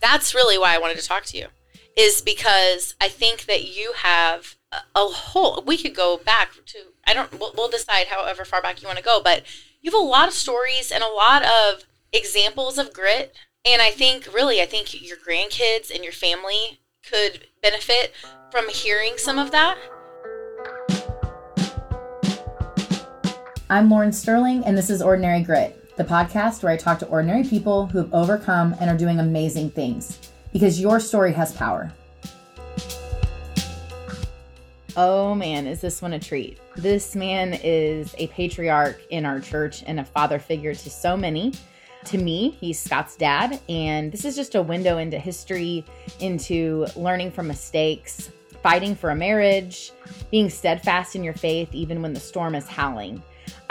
That's really why I wanted to talk to you, is because I think that you have a, whole. We could go back to. I don't. We'll, we'll decide however far back you want to go, but you have a lot of stories and a lot of examples of grit. And I think, really, I think your grandkids and your family could benefit from hearing some of that. I'm Lauren Sterling, and this is Ordinary Grit, the podcast where I talk to ordinary people who have overcome and are doing amazing things because your story has power. Oh man, is this one a treat? This man is a patriarch in our church and a father figure to so many. To me, he's Scott's dad, and this is just a window into history, into learning from mistakes, fighting for a marriage, being steadfast in your faith even when the storm is howling.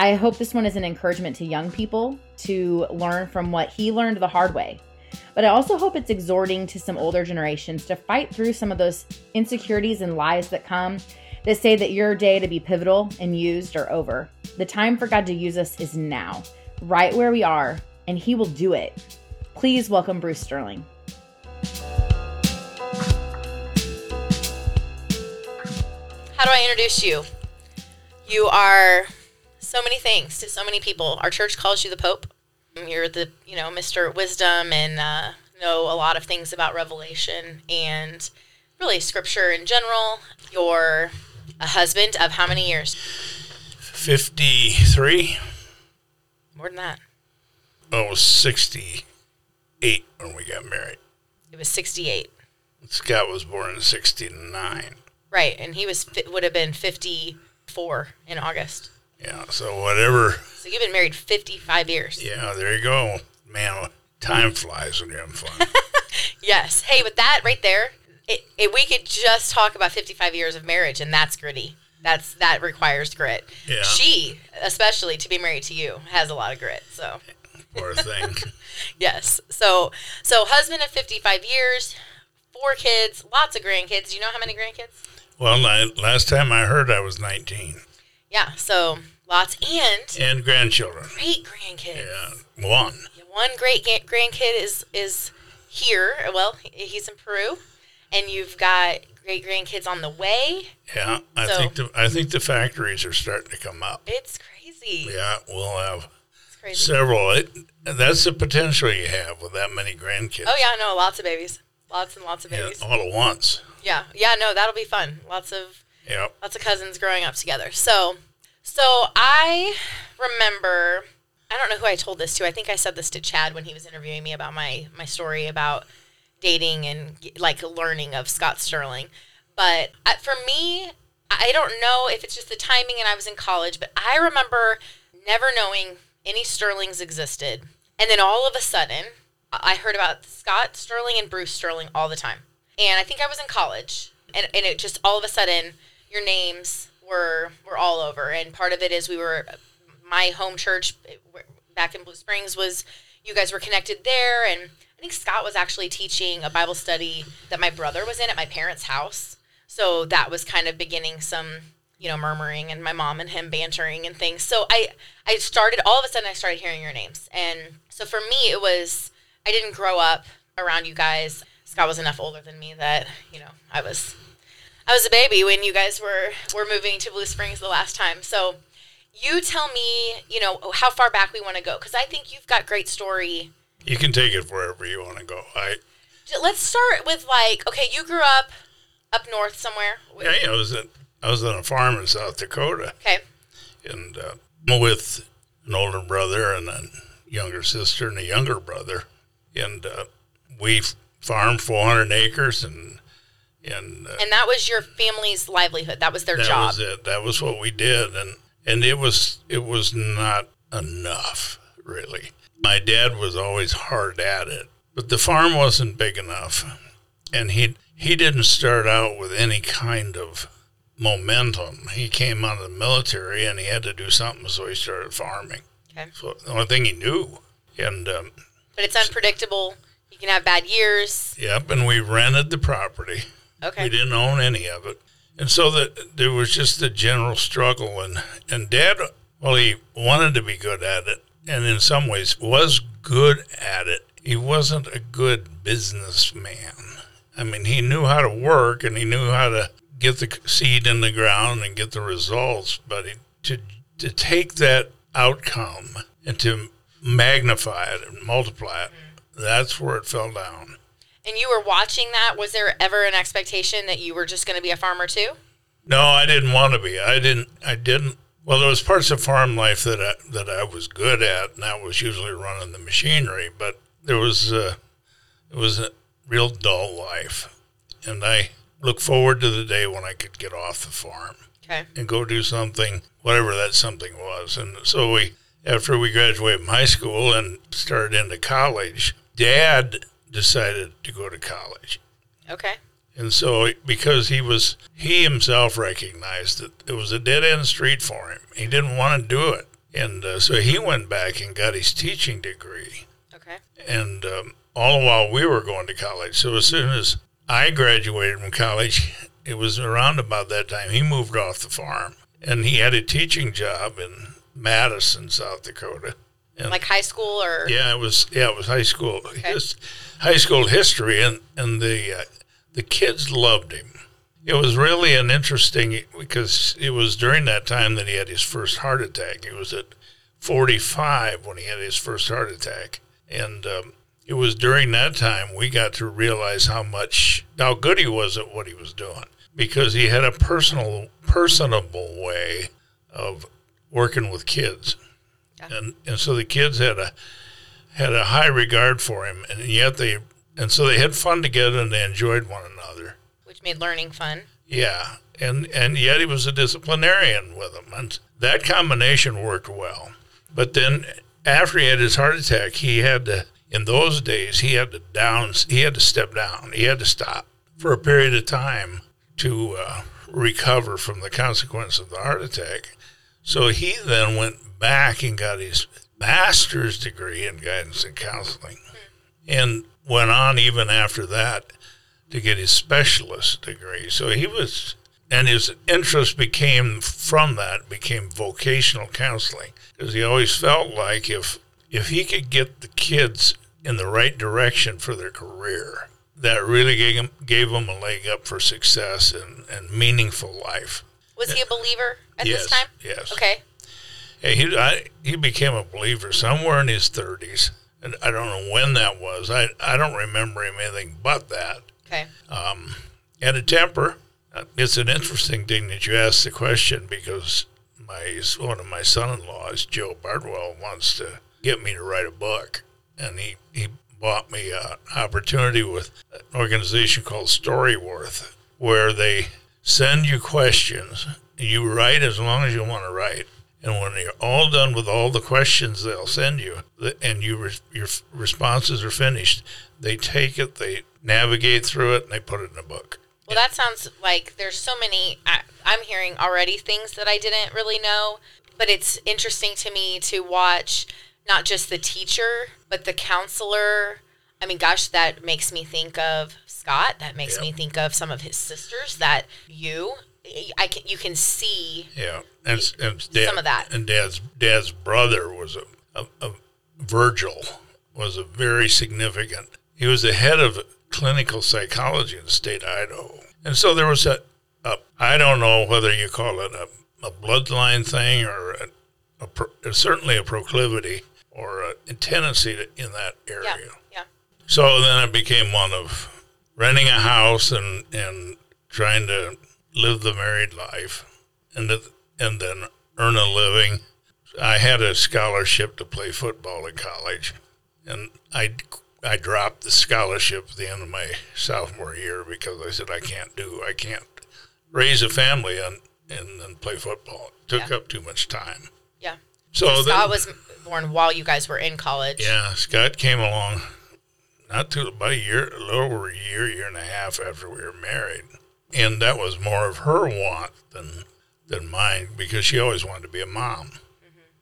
I hope this one is an encouragement to young people to learn from what he learned the hard way. But I also hope it's exhorting to some older generations to fight through some of those insecurities and lies that come that say that your day to be pivotal and used are over. The time for God to use us is now, right where we are, and He will do it. Please welcome Bruce Sterling. How do I introduce you? You are so many things to so many people. Our church calls you the Pope. You're the, you know, Mr. Wisdom and uh, know a lot of things about Revelation and really Scripture in general. You're a husband of how many years? 53. More than that. Was 68 when we got married. It was 68. Scott was born in 69. Right, and he was would have been 54 in August. Yeah, so whatever. So you've been married 55 years. Yeah, there you go. Man, time flies when you're having fun. yes. Hey, with that right there, it, it, we could just talk about 55 years of marriage, and that's gritty. That's that requires grit. Yeah. She, especially to be married to you, has a lot of grit. So. Poor thing. yes. So so husband of 55 years, four kids, lots of grandkids. Do you know how many grandkids? Well, I, last time I heard, I was 19. Yeah. So lots and and grandchildren. Great grandkids. Yeah, one. One great grandkid is is here. Well, he's in Peru, and you've got great grandkids on the way. Yeah, I so, think the I think the factories are starting to come up. It's crazy. Yeah, we'll have several. It, that's the potential you have with that many grandkids. Oh yeah, no, lots of babies, lots and lots of babies, yeah, all at once. Yeah, yeah, no, that'll be fun. Lots of yeah, lots of cousins growing up together. So, so I remember. I don't know who I told this to. I think I said this to Chad when he was interviewing me about my my story about dating and like learning of Scott Sterling. But uh, for me, I don't know if it's just the timing and I was in college, but I remember never knowing any Sterlings existed. And then all of a sudden, I heard about Scott Sterling and Bruce Sterling all the time. And I think I was in college, and, and it just all of a sudden, your names were were all over. And part of it is we were my home church back in Blue Springs was you guys were connected there, and I think Scott was actually teaching a Bible study that my brother was in at my parents' house. So that was kind of beginning some you know, murmuring and my mom and him bantering and things. So I I started all of a sudden I started hearing your names. And so for me it was I didn't grow up around you guys. Scott was enough older than me that, you know, I was I was a baby when you guys were were moving to Blue Springs the last time. So you tell me, you know, how far back we want to go cuz I think you've got great story. You can take it wherever you want to go. I Let's start with like, okay, you grew up up north somewhere. Yeah, yeah, I was at I was on a farm in South Dakota. Okay. And uh, with an older brother and a younger sister and a younger brother, and uh, we farmed 400 acres and and uh, and that was your family's livelihood. That was their that job. That was it. That was what we did, and and it was it was not enough really. My dad was always hard at it, but the farm wasn't big enough, and he he didn't start out with any kind of momentum. He came out of the military and he had to do something, so he started farming. Okay. So the only thing he knew, and um, but it's unpredictable. You can have bad years. Yep, and we rented the property. Okay. We didn't own any of it, and so that there was just a general struggle. And and Dad Well, he wanted to be good at it, and in some ways was good at it. He wasn't a good businessman. I mean, he knew how to work and he knew how to get the seed in the ground and get the results, but he, to to take that outcome and to magnify it and multiply it, mm-hmm. that's where it fell down. And you were watching that. Was there ever an expectation that you were just going to be a farmer too? No, I didn't want to be. I didn't. I didn't. Well, there was parts of farm life that I, that I was good at, and that was usually running the machinery. But there was uh, it was a real dull life, and I look forward to the day when I could get off the farm Okay. and go do something, whatever that something was. And so we, after we graduated from high school and started into college, Dad decided to go to college. Okay. And so, because he was, he himself recognized that it was a dead end street for him. He didn't want to do it. And uh, so he went back and got his teaching degree. Okay. And um, all the while we were going to college. So, as soon as I graduated from college, it was around about that time he moved off the farm. And he had a teaching job in Madison, South Dakota. And Like high school or? Yeah, it was yeah, it was high school. His, high school history, and and the uh, the kids loved him. It was really an interesting because it was during that time that he had his first heart attack. He was at 45 when he had his first heart attack, and um, it was during that time we got to realize how much how good he was at what he was doing because he had a personal personable way of working with kids and and so the kids had a had a high regard for him, and yet they and so they had fun together and they enjoyed one another. which made learning fun. Yeah, and and yet he was a disciplinarian with them, and that combination worked well. But then after he had his heart attack, he had to. In those days, he had to down. He had to step down. He had to stop for a period of time to uh, recover from the consequence of the heart attack. So he then went back and got his master's degree in guidance and counseling, and went on even after that to get his specialist degree. So he was, and his interest became from that became vocational counseling because he always felt like if if he could get the kids in the right direction for their career, that really gave him, gave him a leg up for success and, and meaningful life. Was he a believer at Yes, this time? yes. Okay. Yeah, he I, he became a believer somewhere in his thirties, and I don't know when that was. I I don't remember him anything but that. Okay. Um, Had a temper. It's an interesting thing that you ask the question because my one of my son-in-laws, Joe Bardwell, wants to get me to write a book, and he he bought me an opportunity with an organization called Storyworth, where they send you questions. You write as long as you want to write. And when you're all done with all the questions they'll send you, and you re- your responses are finished, they take it, they navigate through it, and they put it in a book. Well, that sounds like there's so many. I, I'm hearing already things that I didn't really know, but it's interesting to me to watch not just the teacher, but the counselor. I mean, gosh, that makes me think of Scott. That makes Yep. me think of some of his sisters. That you, I can, you can see. Yeah, and, and dad, Some of that. And dad's dad's brother was a, a, a Virgil was a very significant. He was the head of clinical psychology in the state of Idaho, and so there was a, a I don't know whether you call it a, a bloodline thing or a, a pro, certainly a proclivity or a tendency to, in that area. Yeah, yeah. So then it became one of renting a house and, and trying to live the married life and, th- and then earn a living. I had a scholarship to play football in college, and I, I dropped the scholarship at the end of my sophomore year because I said, I can't do, I can't raise a family and, and, and play football. It took Yeah. up too much time. Yeah. So then, Scott was born while you guys were in college. yeah, Scott came along not too about a year, a little over a year, year and a half after we were married, and that was more of her want than than mine because she always wanted to be a mom.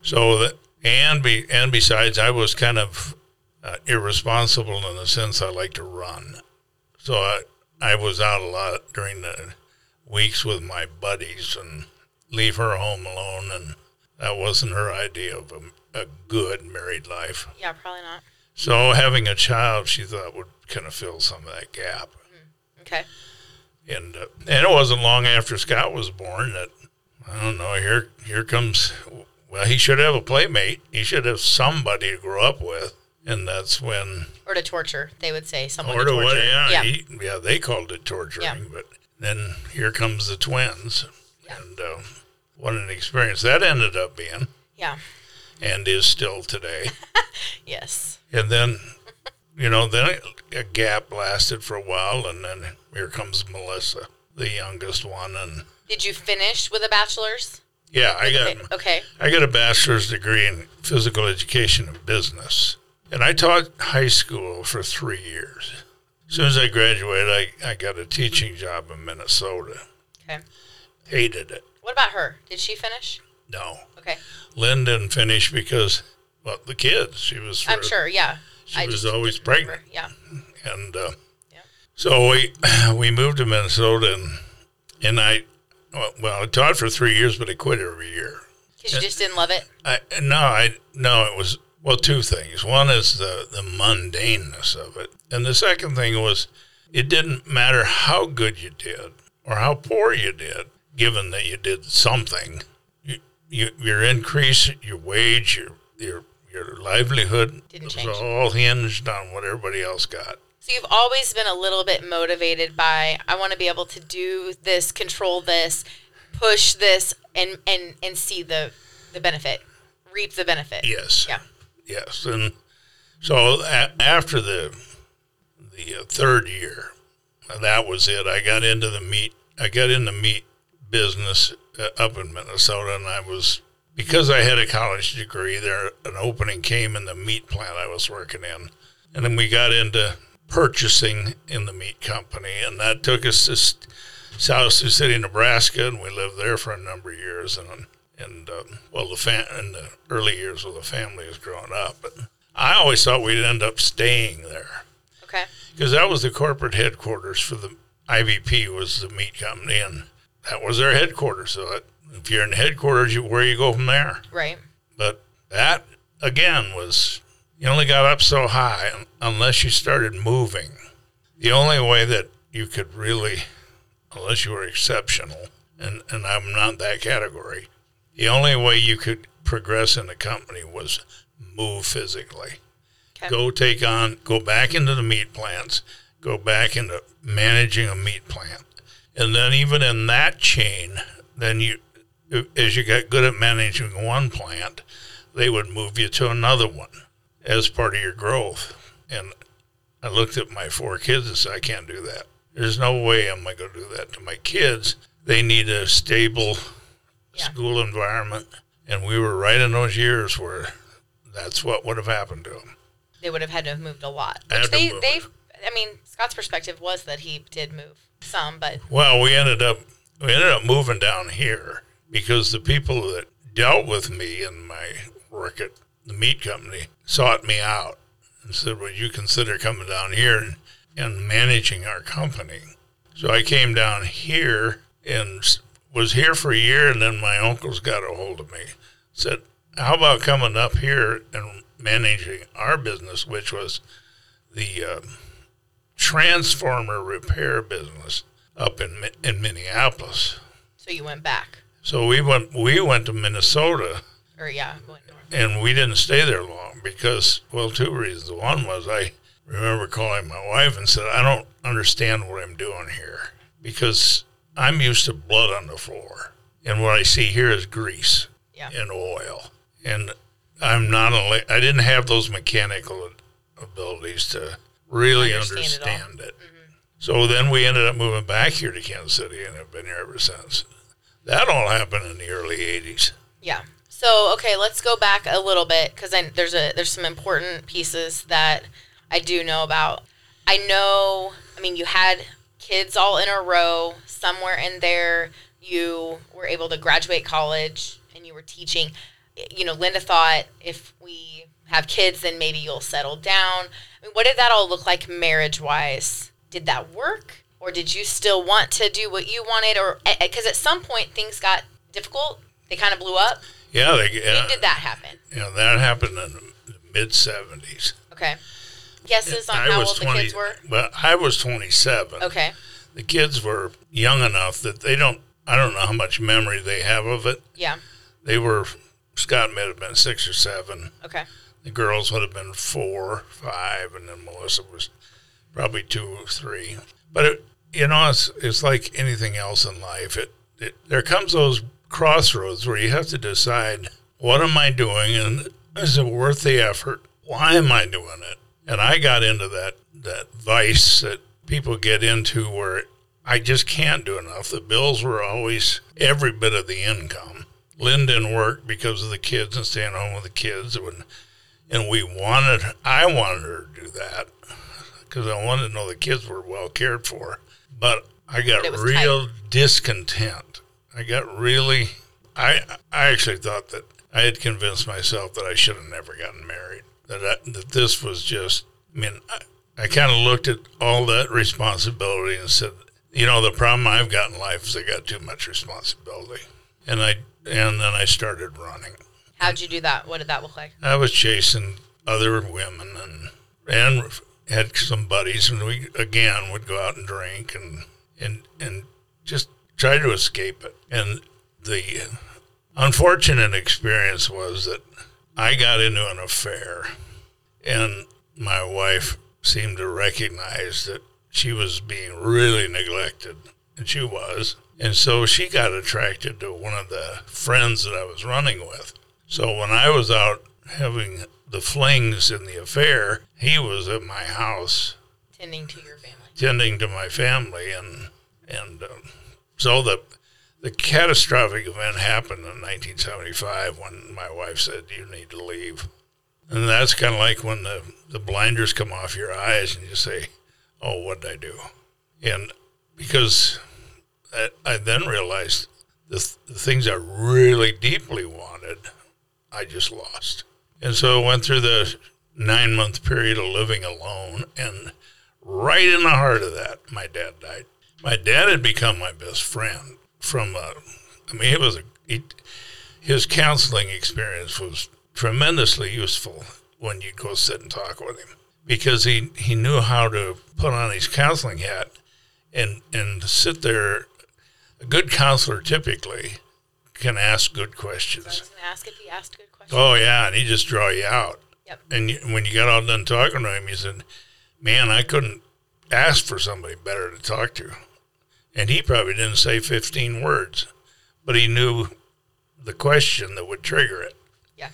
So that and be and besides, I was kind of uh, irresponsible in the sense I like to run, so I I was out a lot during the weeks with my buddies and leave her home alone and that wasn't her idea of a, a good married life. Yeah, probably not. So having a child, she thought would kind of fill some of that gap. Okay. And uh, and it wasn't long after Scott was born that I don't know. Here here comes. Well, he should have a playmate. He should have somebody to grow up with, and that's when Or to torture, they would say someone or to to torture. what? Yeah, yeah. He, yeah. They called it torturing, Yeah. but then here comes the twins, Yeah. and uh, what an experience that ended up being, yeah. and is still today. Yes. And then, you know, then a gap lasted for a while, and then here comes Melissa, the youngest one, and Did you finish with a bachelor's? yeah, I got Okay. I got a bachelor's degree in physical education and business, and I taught high school for three years. As soon as I graduated, I, I got a teaching job in Minnesota. Okay. Hated it. What about her? Did she finish? No, Okay. Lynn didn't finish because well, the kids. She was. I'm sure. Yeah. She I was always remember. pregnant. Yeah. and uh. So we we moved to Minnesota, and and I well, I taught for three years, but I quit every year. Because you just didn't love it. I no, I no, it was well two things. One is the the mundaneness of it, and the second thing was it didn't matter how good you did or how poor you did, given that you did something. You, you your increase, your wage, your your your livelihood Didn't was change. all hinged on what everybody else got. So you've always been a little bit motivated by I want to be able to do this, control this, push this, and and and see the the benefit, reap the benefit. Yes. Yeah. Yes, and so a- after the the uh, third year, that was it. I got into the meat. I got into meat business uh, up in Minnesota, and I was because I had a college degree. There, an opening came in the meat plant I was working in, and then we got into purchasing in the meat company, and that took us to South Sioux City, Nebraska, and we lived there for a number of years. And and um, well, the fam- in the early years of the family was growing up, but I always thought we'd end up staying there Okay. because that was the corporate headquarters for the IBP was the meat company, and that was their headquarters. So that, if you're in headquarters, you, where you go from there. Right. But that again was you only got up so high unless you started moving. The only way that you could really, unless you were exceptional, and, and I'm not that category, the only way you could progress in the company was move physically. Okay. Go take on, go back into the meat plants, go back into managing a meat plant. And then even in that chain, then you, as you got good at managing one plant, they would move you to another one as part of your growth. And I looked at my four kids and said, I can't do that. There's no way I'm going to do that to my kids. They need a stable Yeah. school environment. And we were right in those years where that's what would have happened to them. They would have had to have moved a lot. Which they they I mean Scott's perspective was that he did move some, but Well, we ended up we ended up moving down here because the people that dealt with me and my work at the meat company sought me out and said, "Would you consider coming down here and, and managing our company?" So I came down here and was here for a year, and then my uncles got a hold of me, said, "How about coming up here and managing our business, which was the um, transformer repair business up in in Minneapolis?" so you went back. So we went we went to Minnesota Or yeah. And we didn't stay there long because well two reasons. One was i remember calling my wife and said i don't understand what i'm doing here because i'm used to blood on the floor and what i see here is grease Yeah. and oil. And i'm not a, i didn't have those mechanical abilities to really Understand it understand it, mm-hmm. so then we ended up moving back here to kansas city and have been here ever since. That all happened in the early 80s Yeah. So okay, let's go back a little bit because there's a there's some important pieces that I do know about. I know. I mean, you had kids all in a row. Somewhere in there, you were able to graduate college and you were teaching. You know, Linda thought if we have kids, then maybe you'll settle down. I mean, what did that all look like marriage wise? Did that work, or did you still want to do what you wanted, or because at some point things got difficult? They kind of blew up. Yeah, they, yeah, When did that happen? Yeah, that happened in the mid 70s. Okay. Guesses on I how old 20, the kids were? Well, I was 27. Okay. The kids were young enough that they don't, I don't know how much memory they have of it. Yeah. They were, Scott may have been six or seven. Okay. The girls would have been four, five, and then Melissa was probably two or three. But it, you know, it's it's like anything else in life. It, it there comes those crossroads where you have to decide what am I doing and is it worth the effort? Why am I doing it? And I got into that that vice that people get into where I just can't do enough. The bills were always every bit of the income. Lynn didn't work because of the kids and staying home with the kids. When and we wanted i wanted her to do that because i wanted to know the kids were well cared for but i got But it was real discontent i got really i i actually thought that i had convinced myself that i should have never gotten married that I, that this was just i mean i, I kind of looked at all that responsibility and said you know the problem i've got in life is i got too much responsibility and i and then i started running How'd you do that? What did that look like? I was chasing other women and and had some buddies, and we again would go out and drink and and and just try to escape it. And the unfortunate experience was that I got into an affair, and my wife seemed to recognize that she was being really neglected, and she was. And so she got attracted to one of the friends that I was running with. So when I was out having the flings in the affair, he was at my house Tending to your family. tending to my family, and and um, so the the catastrophic event happened in 1975 when my wife said you need to leave, and that's kind of like when the the blinders come off your eyes and you say, "Oh, what did I do?" And because I, I then realized the, th- the things I really deeply wanted, I just lost. And so I went through the nine month period of living alone. And right in the heart of that, my dad died. My dad had become my best friend from, uh, I mean, it was a, he, his counseling experience was tremendously useful when you'd go sit and talk with him because he, he knew how to put on his counseling hat and, and sit there. A good counselor typically can ask good questions. to ask if he asked good questions. Oh yeah, and he just draw you out. Yep. And you, when you got all done talking to him, he said, "Man, I couldn't ask for somebody better to talk to." And he probably didn't say 15 words, but he knew the question that would trigger it. Yeah.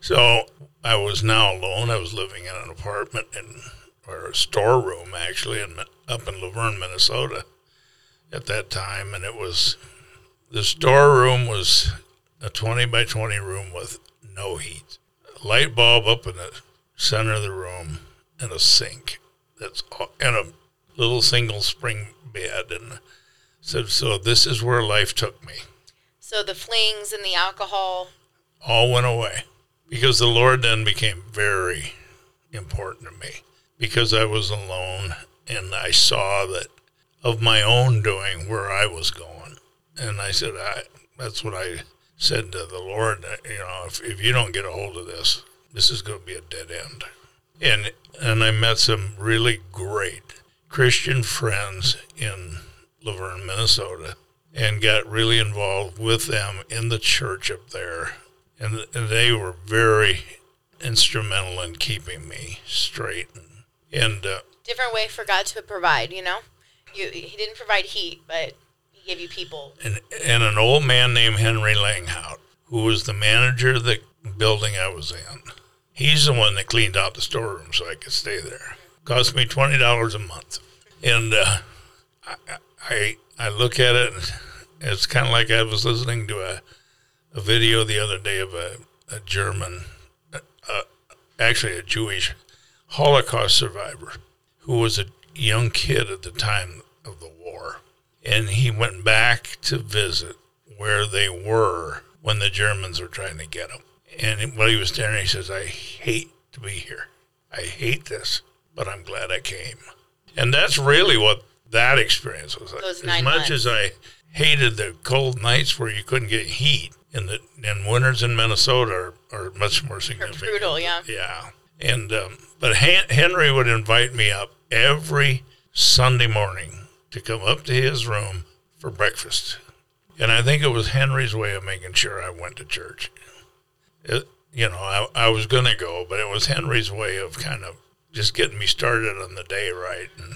So I was now alone. I was living in an apartment in, or a storeroom actually, in, up in Luverne, Minnesota, at that time, and it was the storeroom was a 20 by 20 room with no heat, a light bulb up in the center of the room, and a sink that's all, and a little single spring bed, and so so this is where life took me So the flings and the alcohol. all went away because the Lord then became very important to me because I was alone and I saw that of my own doing where I was going. And I said, I, that's what I said to the Lord, you know, if, if you don't get a hold of this, this is going to be a dead end. And, and I met some really great Christian friends in Luverne, Minnesota, and got really involved with them in the church up there. And, and they were very instrumental in keeping me straight. And, and uh, Different way for God to provide, you know? You, he didn't provide heat, but he gave you people. and, and an old man named Henry Langhout, who was the manager of the building I was in. He's the one that cleaned out the storeroom so I could stay there. Cost me twenty dollars a month, and uh, I, I I look at it, it's kind of like I was listening to a a video the other day of a, a German, uh, actually a Jewish Holocaust survivor, who was a young kid at the time of the war and he went back to visit where they were when the Germans were trying to get him. And while he was standing, he says, "I hate to be here. I hate this, but I'm glad I came." And that's really what that experience was Those as much months. as I hated the cold nights where you couldn't get heat. And the and winters in Minnesota are, are much more Or significant. brutal, yeah. Yeah. And um, but Han- Henry would invite me up every Sunday morning to come up to his room for breakfast. And I think it was Henry's way of making sure I went to church. It, you know, I, I was going to go, but it was Henry's way of kind of just getting me started on the day right. And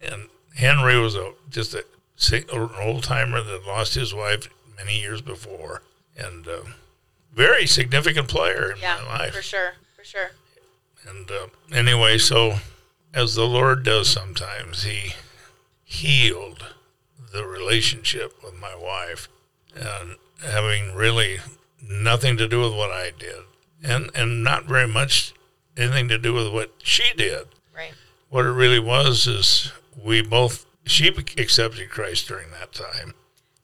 and Henry was a just a an old timer that lost his wife many years before, and uh, very significant player in Yeah, my life. for sure. For sure. And uh, anyway, so as the Lord does sometimes, He healed the relationship with my wife, and having really nothing to do with what I did, and and not very much anything to do with what she did. Right. What it really was is we both she accepted Christ during that time.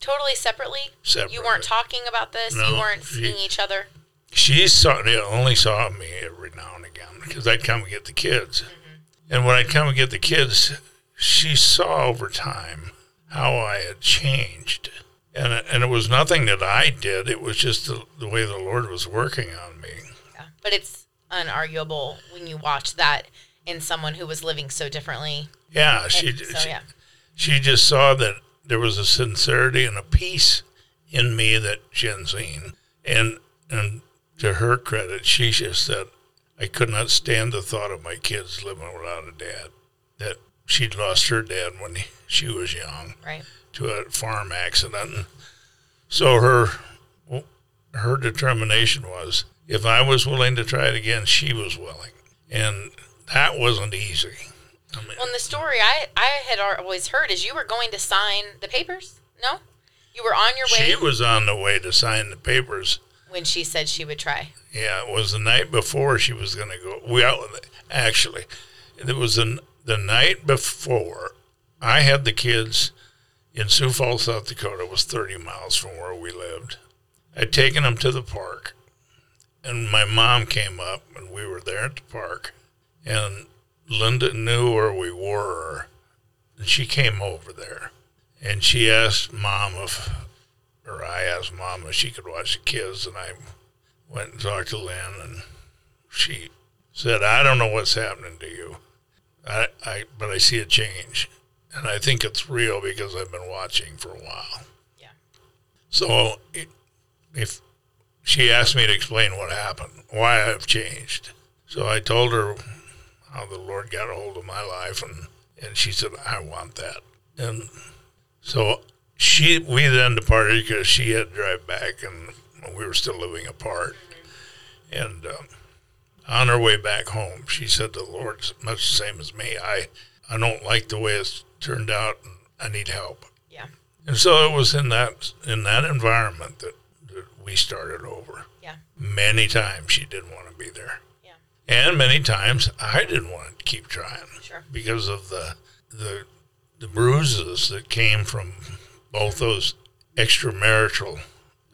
Totally separately? You weren't talking about this? No, you weren't she- seeing each other? she saw yeah, only saw me every now and again because I'd come and get the kids. Mm-hmm. And when I'd come and get the kids, she saw over time how I had changed. And it, and it was nothing that I did. It was just the, the way the Lord was working on me. Yeah. But it's unarguable when you watch that in someone who was living so differently. Yeah, she, so, she yeah. she just saw that there was a sincerity and a peace in me that she hadn't seen. And and to her credit, she just said, I could not stand the thought of my kids living without a dad. That she'd lost her dad when he, she was young Right. to a farm accident. And so her her determination was if I was willing to try it again, she was willing. And that wasn't easy. I mean, Well, the story I, I had always heard is you were going to sign the papers. No? You were on your way She was on the way to sign the papers. when she said she would try. Yeah, it was the night before she was going to go. Well, actually, it was the, the night before I had the kids in Sioux Falls, South Dakota. It was 30 miles from where we lived. I'd taken them to the park, and my mom came up, and we were there at the park. And Linda knew where we were, and she came over there. And she asked mom if, or I asked mom if she could watch the kids, and I went and talked to Lynn, and she said, "I don't know what's happening to you, I, I, but I see a change, and I think it's real because I've been watching for a while." Yeah. So, it, if she asked me to explain what happened, why I've changed, so I told her how the Lord got a hold of my life, and and she said, "I want that," and so she we then departed because she had to drive back, and we were still living apart. And um, on her way back home, she said to the Lord, much the same as me, I I don't like the way it's turned out, and I need help. Yeah. And so it was in that in that environment that we started over. Yeah. Many times she didn't want to be there, Yeah. and many times I didn't want to keep trying Sure. because of the the the bruises that came from both those extramarital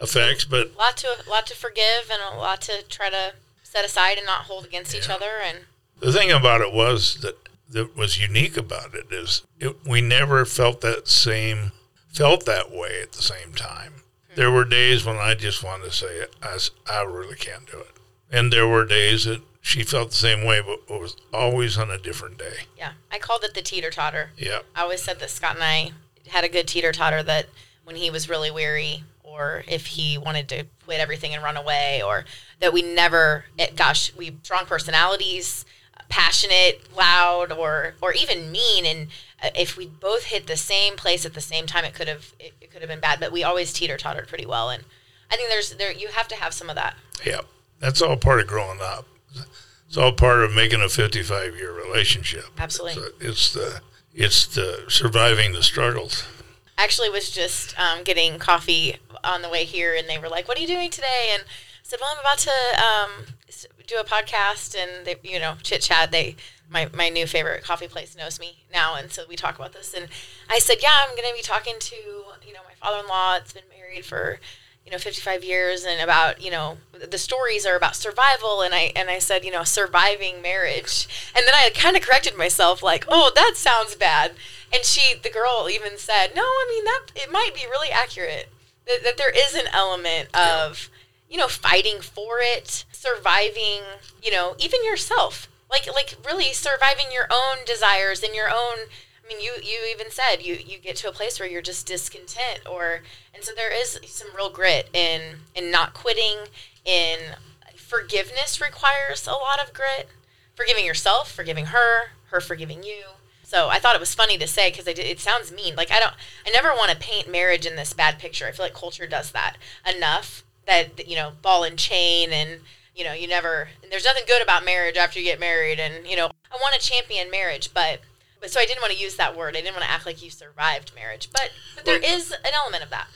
effects. But lot to lot to forgive and a lot to try to set aside and not hold against each other and the thing about it was that that was unique about it is it, we never felt that same felt that way at the same time. There were days when I just wanted to say, I, I really can't do it. And there were days that she felt the same way, but it was always on a different day. yeah. I called it the teeter totter. Yeah. I always said that Scott and I had a good teeter totter that when he was really weary or if he wanted to quit everything and run away or that we never it, gosh we strong personalities passionate loud or or even mean and uh, if we both hit the same place at the same time it could have it could have been bad but we always teeter tottered pretty well and i think there's there you have to have some of that Yeah. That's all part of growing up. It's all part of making a 55 year relationship. Absolutely. It's, it's the it's the surviving the struggles. actually was just um, getting coffee on the way here, and they were like, "What are you doing today?" And I said, "Well, I'm about to um, do a podcast," and they, you know, chit chat. They my my new favorite coffee place knows me now, and so we talk about this. And I said, "Yeah, I'm going to be talking to you know my father-in-law. It's been married for you know 55 years and about you know the stories are about survival. And i and i said you know surviving marriage. And then i kind of corrected myself like oh that sounds bad. And she the girl even said no i mean that it might be really accurate that, that there is an element of you know fighting for it surviving you know even yourself like like really surviving your own desires and your own I mean, you you even said you you get to a place where you're just discontent, or and so there is some real grit in in not quitting. In forgiveness requires a lot of grit. Forgiving yourself, forgiving her, her forgiving you. So I thought it was funny to say because it sounds mean. Like I don't, I never want to paint marriage in this bad picture. I feel like culture does that enough that you know ball and chain and you know you never. There's nothing good about marriage after you get married, and you know I want to champion marriage, but but so I didn't want to use that word. I didn't want to act like you survived marriage, but but there is an element of that.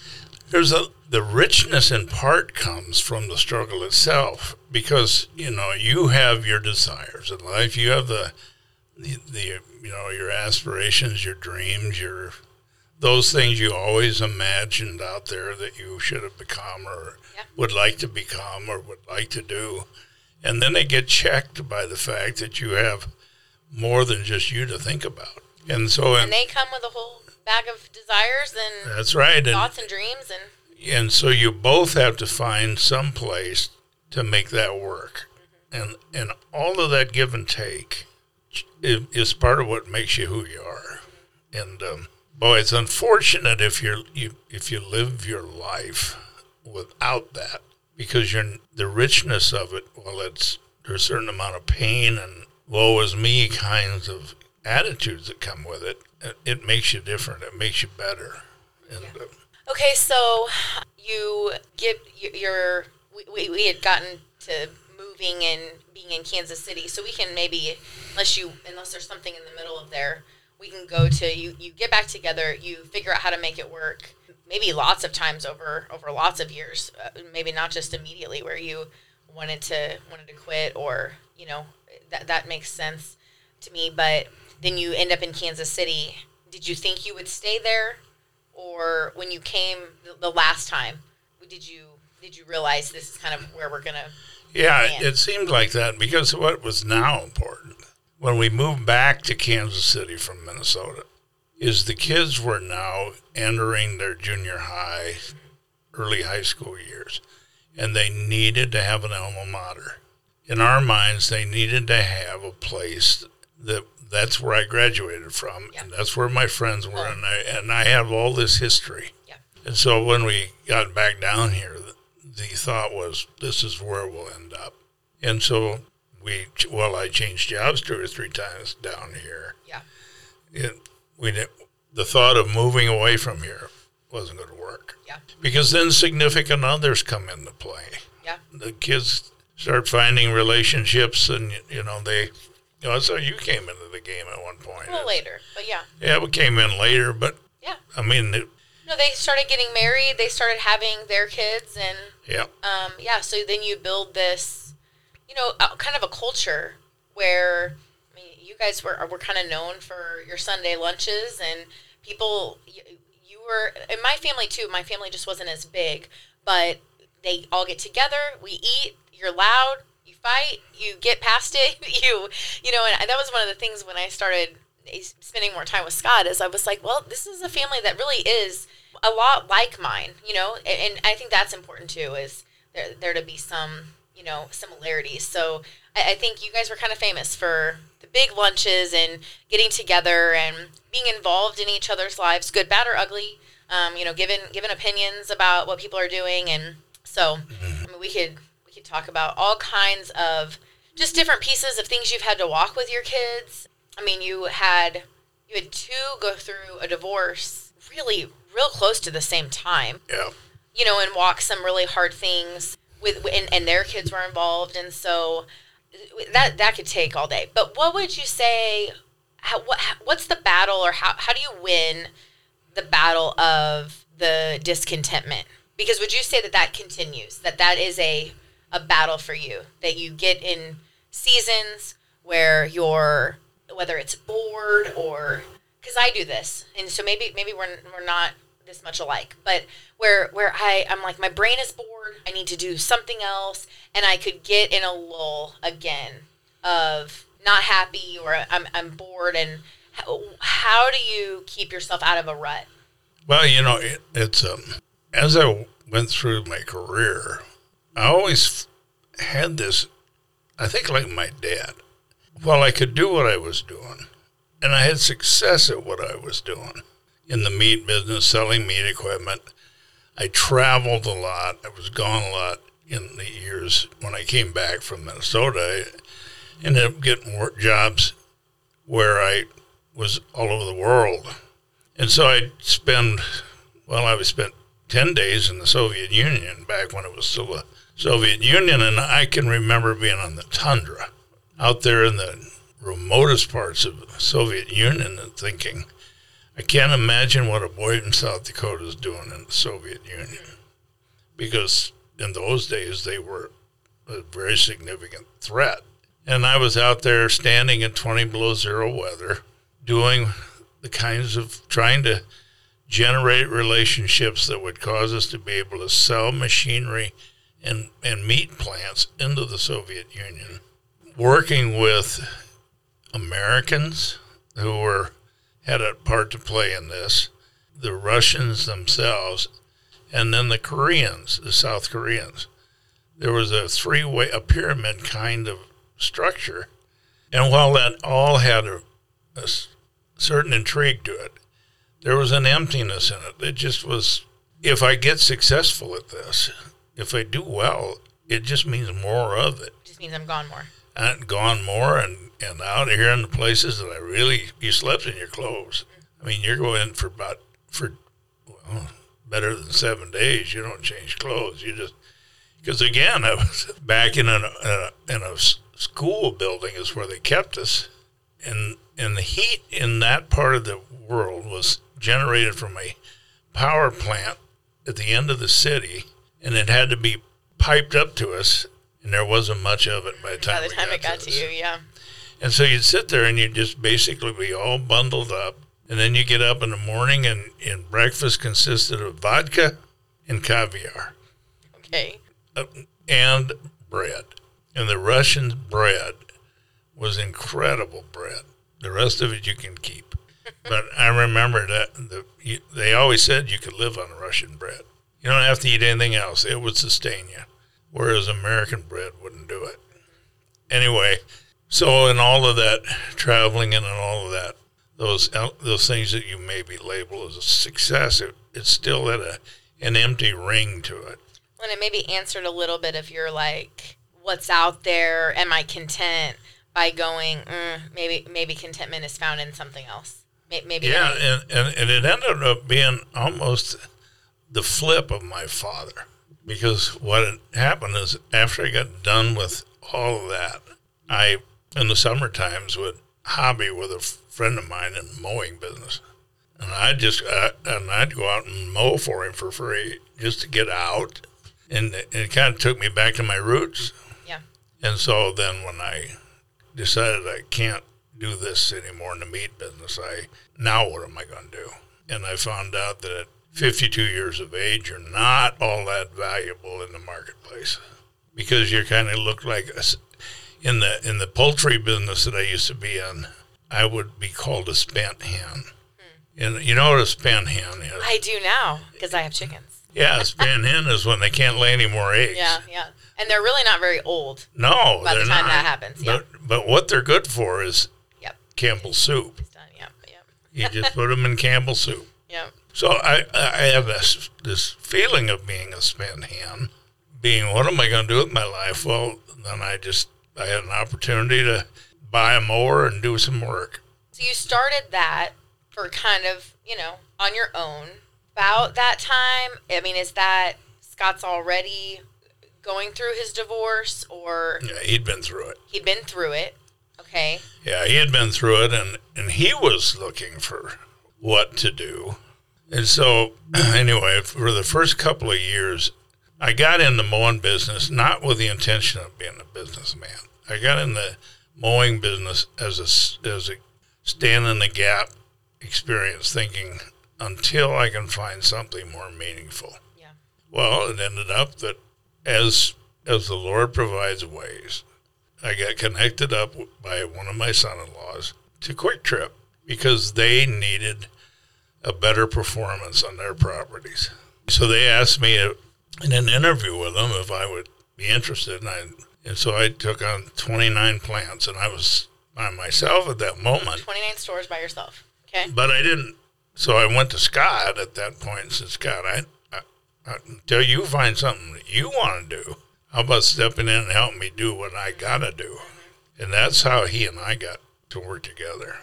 There's a the richness in part comes from the struggle itself because you know you have your desires in life. You have the the, the you know your aspirations, your dreams, your those things you always imagined out there that you should have become or yeah. would like to become or would like to do. And then they get checked by the fact that you have more than just you to think about. And so, and, and they come with a whole bag of desires and that's right, thoughts and, and dreams, and and so you both have to find some place to make that work, mm-hmm. and and all of that give and take is part of what makes you who you are. And um, boy, it's unfortunate if you're you if you live your life without that because you're the richness of it. Well, it's there's a certain amount of pain and woe is me kinds of attitudes that come with it, it makes you different. It makes you better. And, yeah. uh, okay, so you get your. We, we had gotten to moving and being in Kansas City, so we can maybe, unless you, unless there's something in the middle of there, we can go to you. You get back together. You figure out how to make it work. Maybe lots of times over over lots of years. Uh, maybe not just immediately where you wanted to wanted to quit or you know that that makes sense to me. But then you end up in Kansas City. Did you think you would stay there, or when you came the last time, did you did you realize this is kind of where we're gonna? Yeah, land? it seemed like that because what was now important when we moved back to Kansas City from Minnesota is the kids were now entering their junior high, early high school years, and they needed to have an alma mater in our minds, they needed to have a place that that's where I graduated from, yeah. and that's where my friends were, oh. and I and I have all this history. Yeah. And so when we got back down here, the, the thought was, this is where we'll end up. And so we, well, I changed jobs two or three times down here. Yeah. It, we did, the thought of moving away from here wasn't going to work. Yeah. Because then significant others come into play. Yeah. The kids start finding relationships, and you know they. You know, so you came into the game at one point. A little later, but yeah. Yeah, we came in later, but yeah. I mean, it, no, they started getting married. They started having their kids, and yeah, um, yeah. So then you build this, you know, kind of a culture where you guys were were kind of known for your Sunday lunches, and people. You, you were in my family too. My family just wasn't as big, but they all get together. We eat you're loud, you fight, you get past it, you you know, and that was one of the things when I started eh, spending more time with Scott is I was like, well, this is a family that really is a lot like mine, you know, and, and I think that's important too is there there to be some you know similarities. So I, I think you guys were kind of famous for big lunches and getting together and being involved in each other's lives, good, bad, or ugly. Um, you know, giving giving opinions about what people are doing, and so I mean, we could could talk about all kinds of just different pieces of things you've had to walk with your kids. I mean, you had you had two go through a divorce really real close to the same time. Yeah. You know, and walk some really hard things with and, and their kids were involved and so that that could take all day. But what would you say how, what what's the battle or how how do you win the battle of the discontentment? Because would you say that that continues? That that is a a battle for you that you get in seasons where you're whether it's bored or because I do this, and so maybe maybe we're we're not this much alike, but where where I I'm like my brain is bored. I need to do something else, and I could get in a lull again of not happy or I'm I'm bored. And how, how do you keep yourself out of a rut? Well, you know, it, it's um, as I went through my career, I always had this. I think like my dad. Well, I could do what I was doing, and I had success at what I was doing in the meat business, selling meat equipment. I traveled a lot. I was gone a lot in the years when I came back from Minnesota. I ended up getting work jobs where I was all over the world. And so I'd spend, well, I spend 10 days in the Soviet Union back when it was still the Soviet Union. And I can remember being on the tundra out there in the remotest parts of the Soviet Union and thinking, I can't imagine what a boy from South Dakota is doing in the Soviet Union. Because in those days, they were a very significant threat. And I was out there standing in 20 below zero weather, doing the kinds of trying to generate relationships that would cause us to be able to sell machinery and, and meat plants into the Soviet Union, working with Americans who were had a part to play in this, the Russians themselves, and then the Koreans, the South Koreans. There was a three way, a pyramid kind of structure. And while that all had a, a certain intrigue to it, there was an emptiness in it. It just was, if I get successful at this, if I do well, it just means more of it. Just means I'm gone more. Gone more and, and out here in the places that I really, you slept in your clothes. I mean, you're going for about, for well, better than seven days. You don't change clothes. You just, because again, I was back in a, in a school building is where they kept us. And, and the heat in that part of the world was generated from a power plant at the end of the city, and it had to be piped up to us, and there wasn't much of it by the time, By the time we it got to to you, yeah. And so you'd sit there and you'd just basically be all bundled up. And then you get up in the morning and, and breakfast consisted of vodka and caviar Okay. uh, and bread. And the Russian bread was incredible bread. The rest of it you can keep. but I remember that the, you, they always said you could live on Russian bread. You don't have to eat anything else. It would sustain you. Whereas American bread wouldn't do it. Anyway, so in all of that traveling and in all of that, those those things that you maybe label as a success, it, it's still at a an empty ring to it. Well, and it maybe answered a little bit of your like, what's out there? Am I content? By going, mm, maybe maybe contentment is found in something else. Maybe Yeah, and, and, and it ended up being almost the flip of my father. Because what had happened is after I got done with all of that, I, in the summer times, would hobby with a friend of mine in the mowing business. And I'd just, uh, and I'd go out and mow for him for free just to get out. And it, kind of took me back to my roots. yeah. And so then when I decided I can't do this anymore in the meat business, I now what am I going to do? And I found out that at 52 years of age, you're not all that valuable in the marketplace because you kind of look like a, in the in the poultry business that I used to be in. I would be called a spent hen. Hmm. And you know what a spent hen is? I do now because I have chickens. yeah, a spent hen is when they can't lay any more eggs. Yeah, yeah. And they're really not very old No, by the time not. that happens. Yeah. But but what they're good for is Yep. Campbell's soup. Done. Yep. Yep. You just put them in Campbell's soup. Yep. So I, I have this this feeling of being a spent hen, being what am I going to do with my life? Well, then I just I had an opportunity to buy a mower and do some work. So you started that for kind of, you know, on your own. About that time, I mean, is that Scott's already going through his divorce or Yeah, he'd been through it. he'd been through it? Okay. Yeah, he had been through it, and and he was looking for what to do. And so, anyway, for the first couple of years, I got in the mowing business not with the intention of being a businessman. I got in the mowing business as a as a stand in the gap experience, thinking until I can find something more meaningful. Yeah. Well, it ended up that as as the Lord provides ways, I got connected up by one of my son-in-laws to QuikTrip because they needed a better performance on their properties. So they asked me in an interview with them if I would be interested, and I and so I took on 29 plants, and I was by myself at that moment. 29 stores by yourself. Okay. But I didn't. So I went to Scott at that point and said, Scott, I, I, I until you find something that you want to do, how about stepping in and help me do what I gotta do? And that's how he and I got to work together.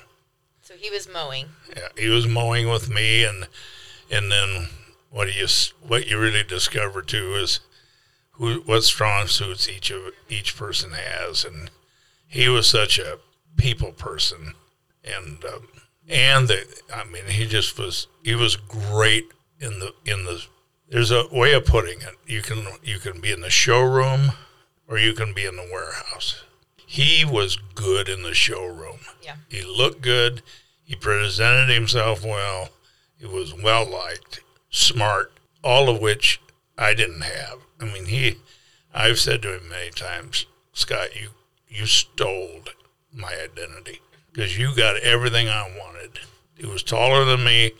He was mowing. Yeah, he was mowing with me, and and then what you what you really discover too is who what strong suits each of each person has, and he was such a people person, and um, and the, I mean he just was he was great in the in the. There's a way of putting it. You can you can be in the showroom, or you can be in the warehouse. He was good in the showroom. Yeah. He looked good. He presented himself well. He was well liked, smart, all of which I didn't have. I mean, he, I've said to him many times, Scott, you, you stole my identity because you got everything I wanted. He was taller than me,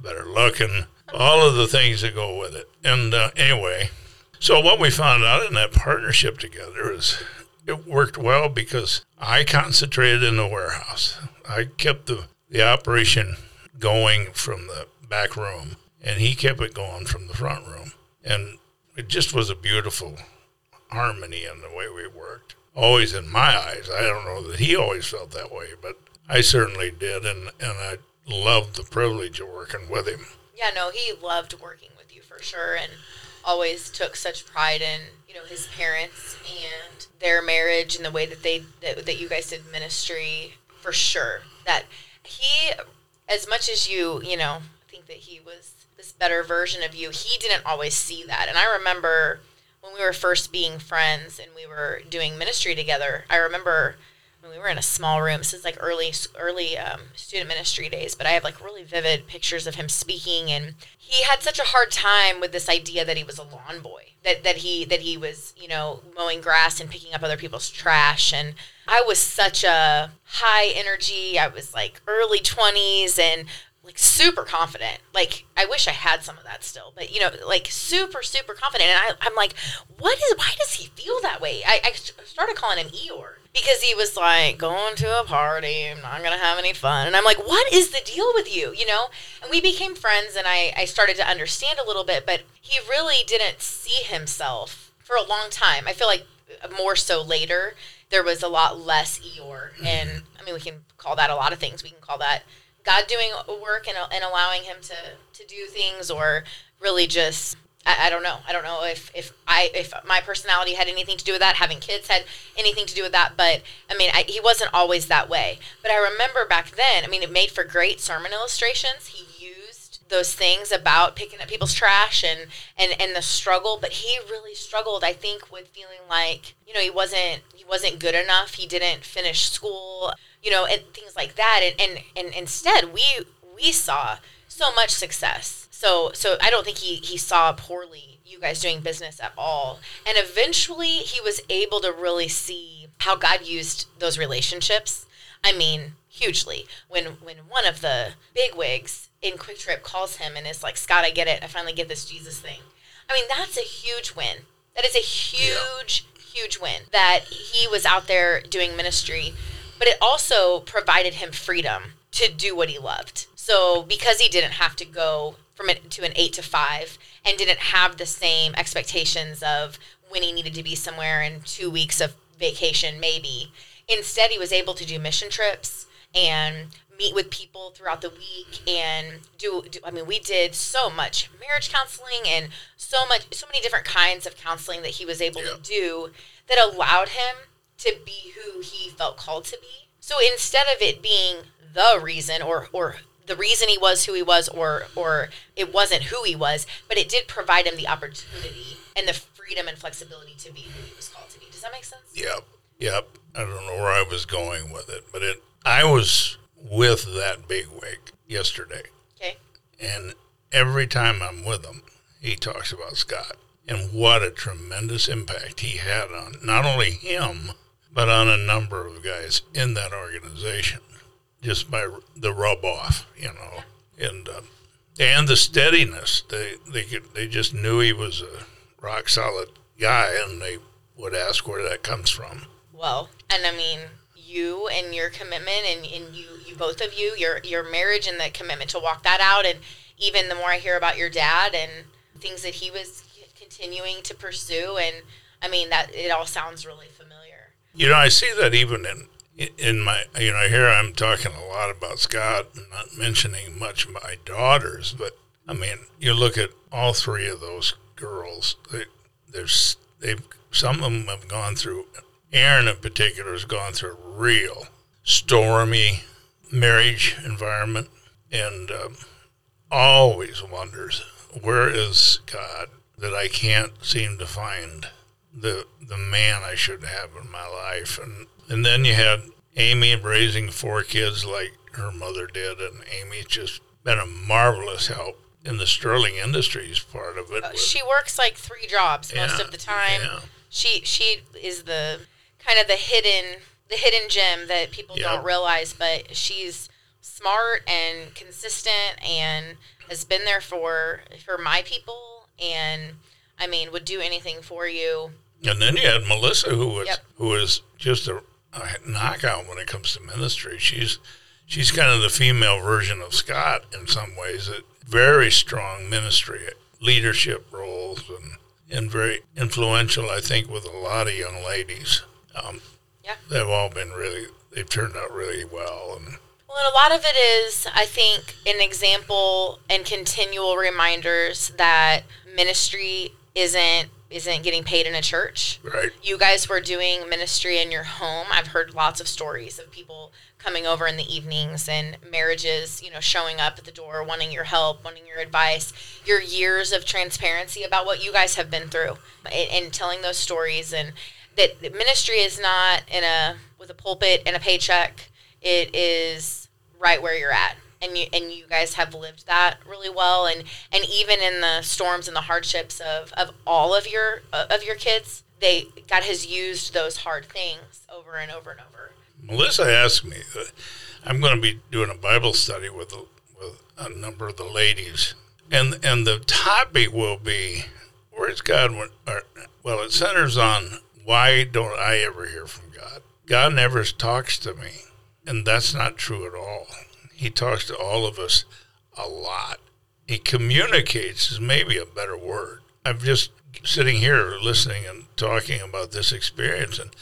better looking, all of the things that go with it. And uh, anyway, so what we found out in that partnership together is it worked well because I concentrated in the warehouse. I kept the, the operation going from the back room, and he kept it going from the front room. And it just was a beautiful harmony in the way we worked. Always in my eyes. I don't know that he always felt that way, but I certainly did, and, and I loved the privilege of working with him. Yeah, no, he loved working with you for sure and always took such pride in, you know, his parents and their marriage and the way that they that, that you guys did ministry for sure. That he as much as you, you know, think that he was this better version of you, he didn't always see that. And I remember when we were first being friends and we were doing ministry together, I remember we were in a small room. This is like early early um, student ministry days, but I have like really vivid pictures of him speaking, and he had such a hard time with this idea that he was a lawn boy, that that he that he was you know mowing grass and picking up other people's trash, and I was such a high energy. I was like early twenties and like super confident. Like I wish I had some of that still, but you know, like super super confident. And I, I'm like, what is? Why does he feel that way? I, I started calling him Eeyore because he was like going to a party. I'm not gonna have any fun. And I'm like, what is the deal with you? You know? And we became friends, and I I started to understand a little bit, but he really didn't see himself for a long time. I feel like more so later. There was a lot less Eeyore, mm-hmm. and I mean, we can call that a lot of things. We can call that God doing work and, and allowing him to, to do things or really just I, I, don't know. I don't know if, if I if my personality had anything to do with that, having kids had anything to do with that, but I mean I, he wasn't always that way. But I remember back then, I mean it made for great sermon illustrations. He used those things about picking up people's trash and, and, and the struggle, but he really struggled, I think, with feeling like, you know, he wasn't he wasn't good enough. He didn't finish school you know, and things like that. And, and, and instead, we we saw so much success. So so I don't think he he saw poorly you guys doing business at all. And eventually, he was able to really see how God used those relationships. I mean, hugely. When when one of the big wigs in QuikTrip calls him and is like, "Scott, I get it. I finally get this Jesus thing." I mean, that's a huge win. That is a huge, yeah. huge win. That he was out there doing ministry but it also provided him freedom to do what he loved. So because he didn't have to go from it to an eight to five and didn't have the same expectations of when he needed to be somewhere in two weeks of vacation, maybe. Instead, he was able to do mission trips and meet with people throughout the week and do, do, I mean we did so much marriage counseling and so much so many different kinds of counseling that he was able yeah. to do that allowed him to be who he felt called to be. So instead of it being the reason or or the reason he was who he was or or it wasn't who he was, but it did provide him the opportunity and the freedom and flexibility to be who he was called to be. Does that make sense? Yep. Yep. I don't know where I was going with it, but it I was with that big wig yesterday. Okay. And every time I'm with him, he talks about Scott and what a tremendous impact he had on not only him, but on a number of guys in that organization just by the rub off, you know, and uh, and the steadiness. They they could, they just knew he was a rock solid guy, and they would ask where that comes from. Well, and I mean, you and your commitment, and, and you you both of you, your your marriage and the commitment to walk that out, and even the more I hear about your dad and things that he was continuing to pursue, and I mean that it all sounds really familiar. You know, I see that even in in my, you know, here I'm talking a lot about Scott and not mentioning much my daughters, but I mean, you look at all three of those girls. They, there's they've some of them have gone through. Erin in particular has gone through a real stormy marriage environment, and um, always wonders where is God that I can't seem to find the the man I should have in my life, and and then you had Amy raising four kids like her mother did, and Amy's just been a marvelous help in the Sterling Industries part of it. Uh, she works like three jobs most of the time. yeah. She she is the kind of the hidden the hidden gem that people Yep. don't realize, but she's smart and consistent and has been there for for my people and I mean would do anything for you. And then you had Melissa, who was Yep. who was just a, a knockout when it comes to ministry. She's she's kind of the female version of Scott in some ways. A very strong ministry leadership roles and and very influential, I think, with a lot of young ladies. Um, Yeah. they've all been really they've turned out really well and. Well, and a lot of it is, I think, an example and continual reminders that ministry isn't isn't getting paid in a church. Right. You guys were doing ministry in your home. I've heard lots of stories of people coming over in the evenings and marriages, you know, showing up at the door, wanting your help, wanting your advice, your years of transparency about what you guys have been through, and, and telling those stories, and that that ministry is not in a with a pulpit and a paycheck. It is right where you're at and you and you guys have lived that really well and and even in the storms and the hardships of of all of your uh, of your kids they God has used those hard things over and over and over Melissa asked me that I'm going to be doing a Bible study with a, with a number of the ladies, and and the topic will be where's God? When, or, well, it centers on why don't I ever hear from God? God never talks to me, and that's not true at all. He talks to all of us a lot. He communicates is maybe a better word. I'm just sitting here listening and talking about this experience and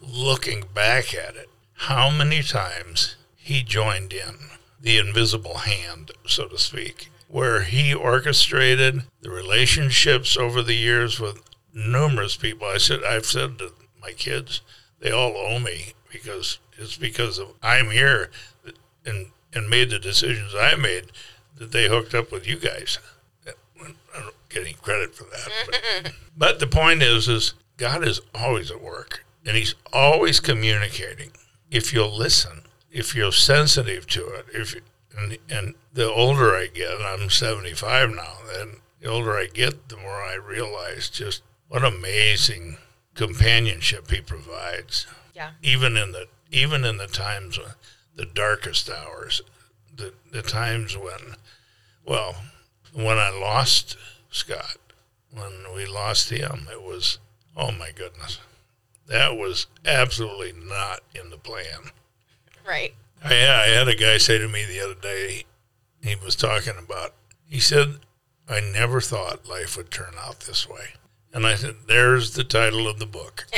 looking back at it. How many times he joined in the invisible hand, so to speak, where he orchestrated the relationships over the years with numerous people. I said I've said to my kids, they all owe me because it's because of I'm here and and made the decisions I made that they hooked up with you guys. I don't get any credit for that. But, but the point is, is God is always at work, and He's always communicating. If you'll listen, if you're sensitive to it, if you, and, and the older I get, and I'm 75 now, and the older I get, the more I realize just what amazing companionship He provides yeah even in the even in the times the darkest hours the the times when well when I lost Scott when we lost him it was oh my goodness that was absolutely not in the plan. Right. I, I had a guy say to me the other day he was talking about he said I never thought life would turn out this way. And I said there's the title of the book.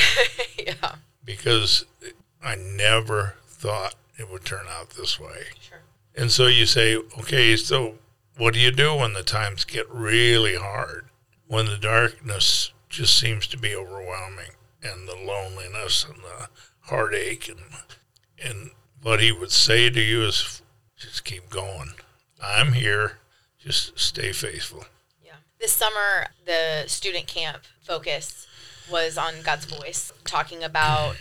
Yeah. Because I never thought it would turn out this way. sure And so you say, okay, so what do you do when the times get really hard? When the darkness just seems to be overwhelming and the loneliness and the heartache and and what he would say to you is just keep going. I'm here. Just stay faithful. yeah this summer the student camp focus was on God's voice talking about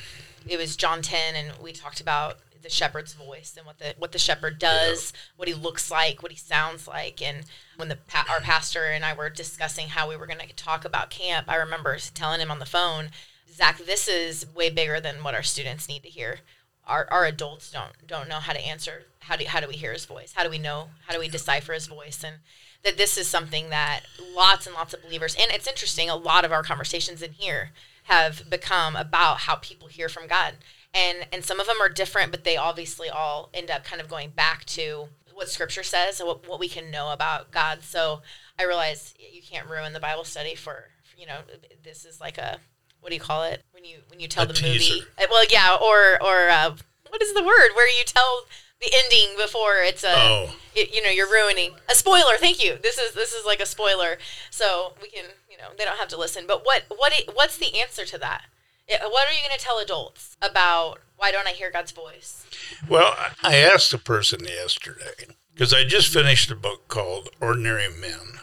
it was John 10 and we talked about the shepherd's voice and what the what the shepherd does, what he looks like, what he sounds like. And when the our pastor and I were discussing how we were going to talk about camp, I remember telling him on the phone, Zach, this is way bigger than what our students need to hear. Our, our adults don't don't know how to answer. How do how do we hear his voice? How do we know? How do we decipher his voice? And that this is something that lots and lots of believers and it's interesting. A lot of our conversations in here have become about how people hear from God and and some of them are different but they obviously all end up kind of going back to what scripture says and what, what we can know about god. So i realize you can't ruin the bible study for you know this is like a what do you call it? When you when you tell A the teaser. movie Uh, well yeah or or uh, what is the word where you tell the ending before it's a Oh. it, you know you're ruining. A spoiler thank you. This is this is like a spoiler. So we can you know they don't have to listen. But what what what's the answer to that Eh, what are you going to tell adults about why don't i hear god's voice Well, I asked a person yesterday because I just finished a book called Ordinary Men,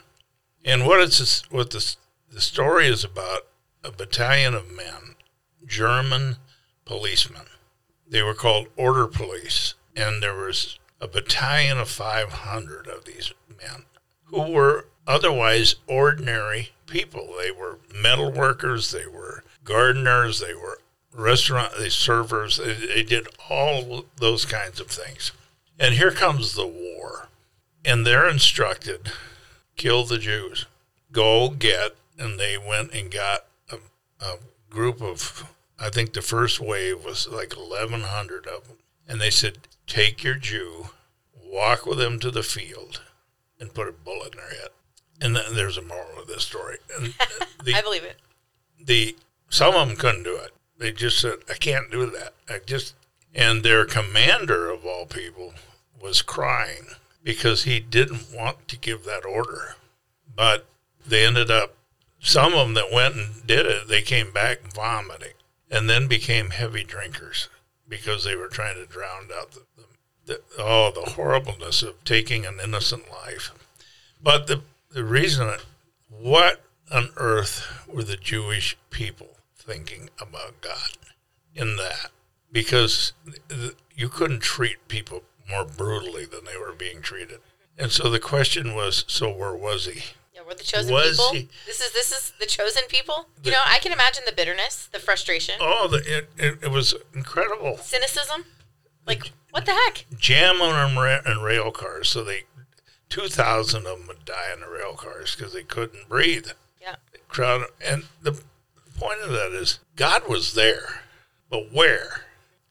and what it's what the the story is about a battalion of men, German policemen. They were called Order Police, and there was a battalion of 500 of these men who were otherwise ordinary people. They were metal workers, they were gardeners, they were restaurant they servers. They, they did all those kinds of things. And here comes the war, and they're instructed, kill the Jews, go get, and they went and got a, a group of, I think the first wave was like 1,100 of them, and they said, take your Jew, walk with him to the field, and put a bullet in their head. And then there's a moral of this story. And the, i believe it the some of them couldn't do it. They just said, "I can't do that." I just and their commander of all people was crying because he didn't want to give that order, but they ended up. Some of them that went and did it, they came back vomiting, and then became heavy drinkers because they were trying to drown out the, the, the oh the horribleness of taking an innocent life. But the the reason, what on earth were the Jewish people thinking about God in that? Because you couldn't treat people more brutally than they were being treated. And so the question was, so where was he? yeah we're the chosen Was people he- this is this is the chosen people you know i can imagine the bitterness the frustration Oh, the, it, it, it was incredible. cynicism like what the heck Jam on them in rail cars, so they, 2,000 of them would die in the rail cars because they couldn't breathe. yeah crowd. And the point of that is God was there, but where?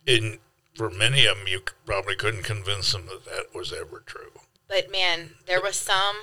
In for many of them, you probably couldn't convince them that that was ever true. But man, there was some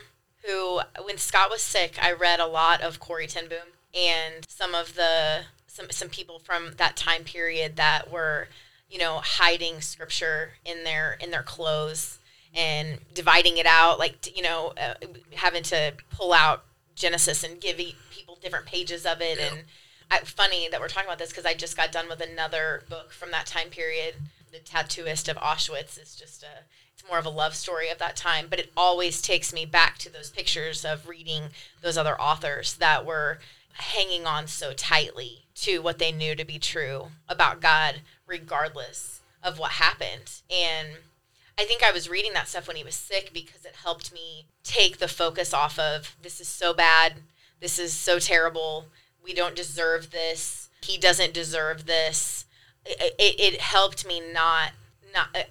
who, when Scott was sick, I read a lot of Corrie ten Boom and some of the some some people from that time period that were, you know, hiding scripture in their in their clothes and dividing it out, like you know, uh, having to pull out Genesis and give e- people different pages of it and. I, funny that we're talking about this because I just got done with another book from that time period. The Tattooist of Auschwitz is just a it's more of a love story of that time, but it always takes me back to those pictures of reading those other authors that were hanging on so tightly to what they knew to be true about God, regardless of what happened. And I think I was reading that stuff when he was sick because it helped me take the focus off of this is so bad, this is so terrible, we don't deserve this, he doesn't deserve this. It, it, it helped me not not uh,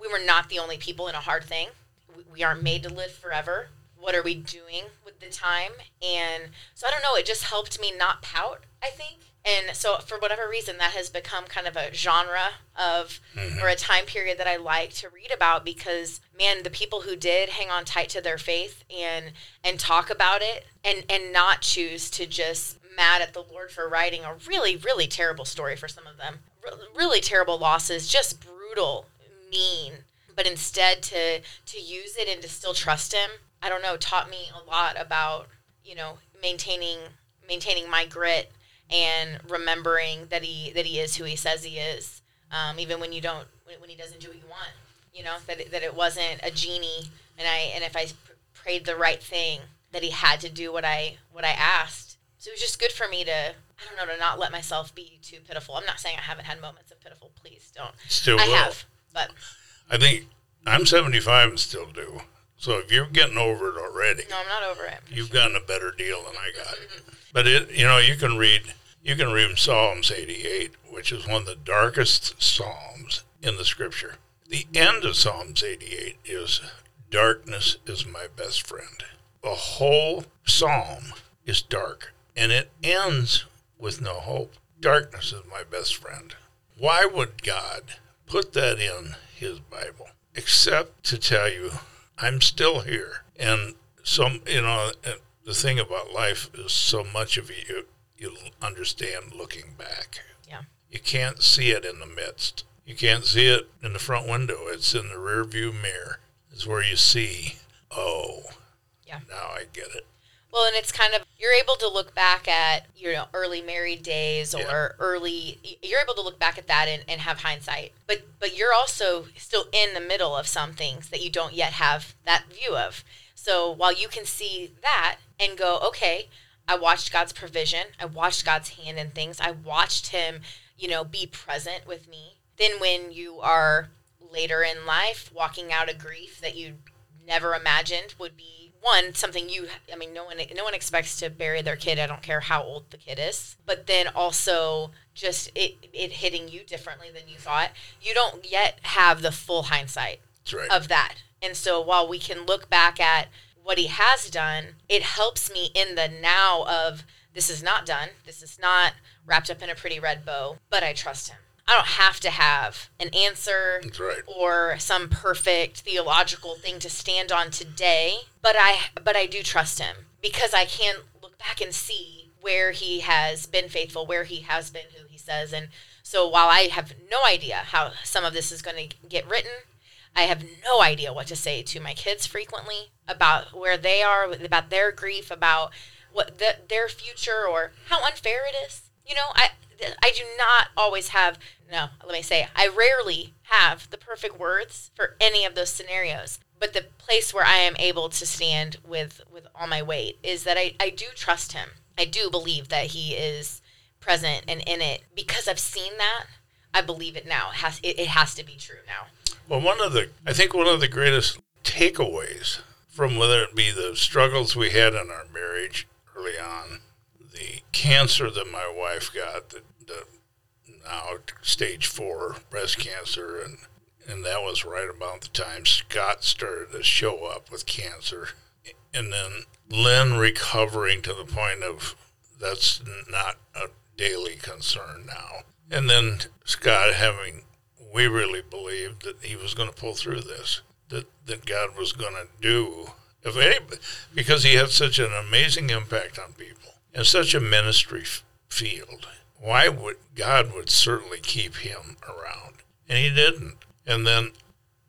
we were not the only people in a hard thing. We, we aren't made to live forever. What are we doing with the time? And so I don't know. It just helped me not pout. I think. And so for whatever reason, that has become kind of a genre of or a time period that I like to read about because man, the people who did hang on tight to their faith and and talk about it and and not choose to just mad at the Lord for writing a really really terrible story for some of them, Re- really terrible losses, just brutal, mean, but instead to to use it and to still trust Him. I don't know, taught me a lot about you know maintaining maintaining my grit and remembering that he that he is who he says he is, um, even when you don't when, when he doesn't do what you want. You know that that it wasn't a genie, and I and if I prayed the right thing, that he had to do what I what I asked. So it was just good for me to I don't know to not let myself be too pitiful. I'm not saying I haven't had moments of pitiful. Please don't. Still I will. have, But I think I'm 75 and still do. So if you're getting over it already, no, I'm not over it. you've gotten a better deal than I got. Mm-hmm. But it, you know, you can read, you can read Psalms 88, which is one of the darkest psalms in the Scripture. The end of Psalms 88 is darkness is my best friend. The whole psalm is dark, and it ends with no hope. Darkness is my best friend. Why would God put that in His Bible except to tell you, I'm still here? And some, you know, the thing about life is so much of it you you understand looking back. Yeah. You can't see it in the midst. You can't see it in the front window. It's in the rear view mirror. Is where you see, oh, Yeah. now I get it. Well, and it's kind of you're able to look back at you know early married days or Yeah. early you're able to look back at that and, and have hindsight. But but you're also still in the middle of some things that you don't yet have that view of. So while you can see that and go, okay, I watched God's provision, I watched God's hand in things, I watched him, you know, be present with me. Then when you are later in life walking out a grief that you never imagined would be one something you i mean no one no one expects to bury their kid. I don't care how old the kid is. But then also just it it hitting you differently than you thought. You don't yet have the full hindsight right. of that. And so while we can look back at what he has done it helps me in the now of this is not done. This is not wrapped up in a pretty red bow but i trust him i don't have to have an answer right. or some perfect theological thing to stand on today but i but i do trust him because i can look back and see where he has been faithful where he has been who he says and so while i have no idea how some of this is going to get written i have no idea what to say to my kids frequently about where they are about their grief about what the, their future or how unfair it is you know i I do not always have, no, let me say, I rarely have the perfect words for any of those scenarios. But the place where I am able to stand with, with all my weight is that I, I do trust him. I do believe that he is present and in it because I've seen that. I believe it now. It has, it, it has to be true now. Well, one of the, I think one of the greatest takeaways from whether it be the struggles we had in our marriage early on, the cancer that my wife got, the, the now stage four breast cancer, and and that was right about the time Scott started to show up with cancer, and then Lynn recovering to the point of that's not a daily concern now, and then Scott having we really believed that he was going to pull through this, that, that God was going to do, if any, because he had such an amazing impact on people and such a ministry f- field. Why would God would certainly keep him around, and he didn't. And then,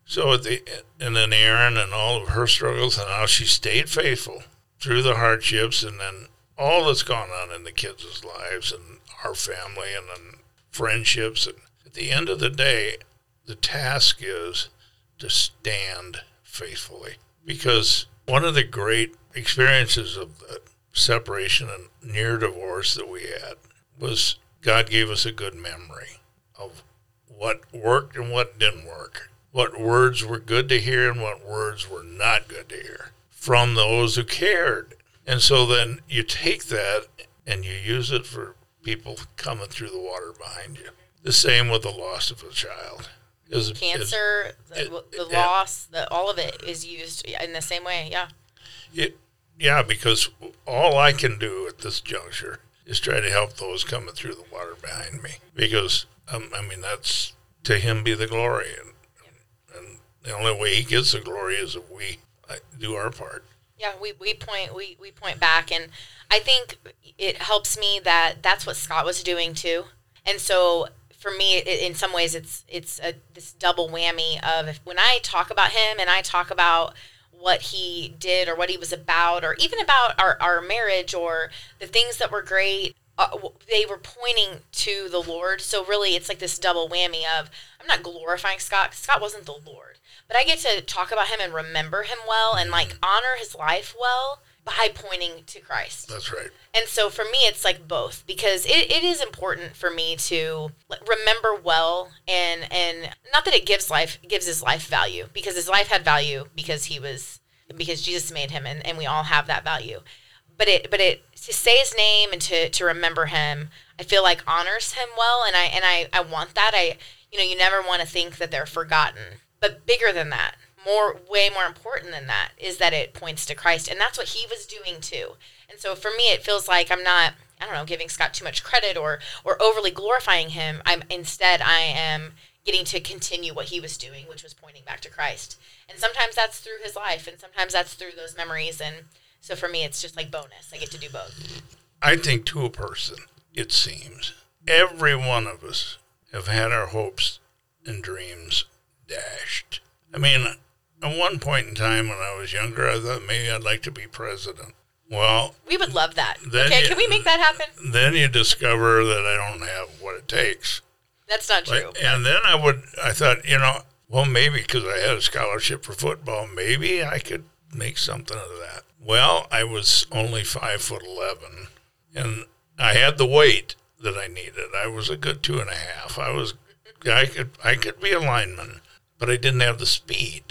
so at the and then Erin and all of her struggles and how she stayed faithful through the hardships, and then all that's gone on in the kids' lives and our family, and then friendships. And at the end of the day, the task is to stand faithfully. Because one of the great experiences of the separation and near divorce that we had was God gave us a good memory of what worked and what didn't work, what words were good to hear and what words were not good to hear from those who cared. And so then you take that and you use it for people coming through the water behind you. The same with the loss of a child. Is, Cancer, the, it- the it- loss, the, all of it is used in the same way. Yeah. It, yeah, because all I can do at this juncture is try to help those coming through the water behind me. Because um, I mean, that's to Him be the glory, and and the only way He gets the glory is if we uh, do our part. Yeah, we, we point we, we point back, and I think it helps me that that's what Scott was doing too. And so for me, it, in some ways, it's it's a, this double whammy of if, when I talk about him and I talk about what he did or what he was about, or even about our, our marriage or the things that were great. Uh, they were pointing to the Lord. So really, it's like this double whammy of I'm not glorifying scott Scott wasn't the Lord, but I get to talk about him and remember him well and like honor his life well by pointing to Christ. That's right. And so for me, it's like both because it, it is important for me to remember well and and not that it gives life gives his life value because his life had value because he was because Jesus made him and, and we all have that value. But it but it to say his name and to, to remember him, I feel like honors him well and I and I, I want that. I you know, you never want to think that they're forgotten. But bigger than that, more way more important than that is that it points to Christ. And that's what he was doing too. And so for me it feels like I'm not I don't know, giving Scott too much credit or or overly glorifying him. I'm instead I am getting to continue what he was doing, which was pointing back to Christ. And sometimes that's through his life, and sometimes that's through those memories. And so for me, it's just like bonus. I get to do both. I think to a person, it seems every one of us have had our hopes and dreams dashed. I mean, at one point in time when I was younger, I thought maybe I'd like to be president. Well, we would love that. Okay, you- can we make that happen? then you discover that I don't have what it takes. That's not true. Like, and then I would, I thought, you know, well, maybe because I had a scholarship for football, maybe I could make something of that. Well, I was only five foot eleven, and I had the weight that I needed. I was a good two and a half. I was, I could, I could be a lineman, but I didn't have the speed.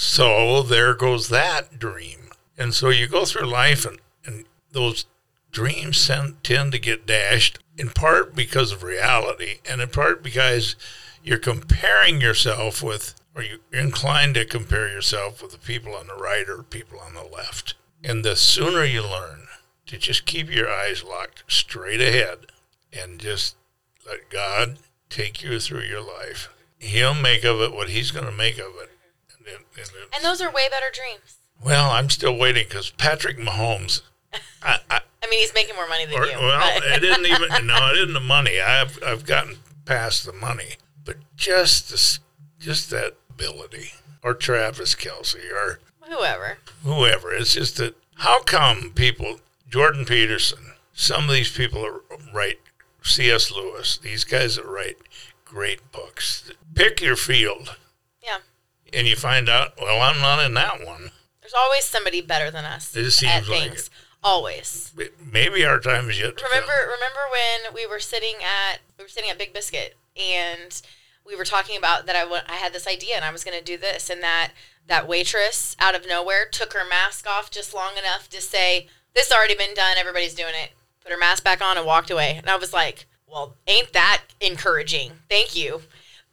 So there goes that dream. And so you go through life, and, and those dreams tend, tend to get dashed in part because of reality and in part because you're comparing yourself with or you're inclined to compare yourself with the people on the right or people on the left and the sooner you learn to just keep your eyes locked straight ahead and just let god take you through your life he'll make of it what he's going to make of it and, and it- and those are way better dreams. well i'm still waiting because patrick mahomes I, I, I mean, he's making more money than or, you. well, but- it didn't even. No, it isn't the money. I've I've gotten past the money, but just this, just that ability, or Travis Kelce, or whoever. whoever. It's just that. How come people, Jordan Peterson, some of these people that write C.S. Lewis, these guys that write great books, pick your field. And you find out, well, I'm not in that one. There's always somebody better than us It seems like things. it. Always. Maybe our time is yet to Remember come. remember when we were sitting at we were sitting at Big Biscuit and we were talking about that I I had this idea and I was going to do this and that that waitress out of nowhere took her mask off just long enough to say this has already been done everybody's doing it put her mask back on and walked away and I was like well ain't that encouraging thank you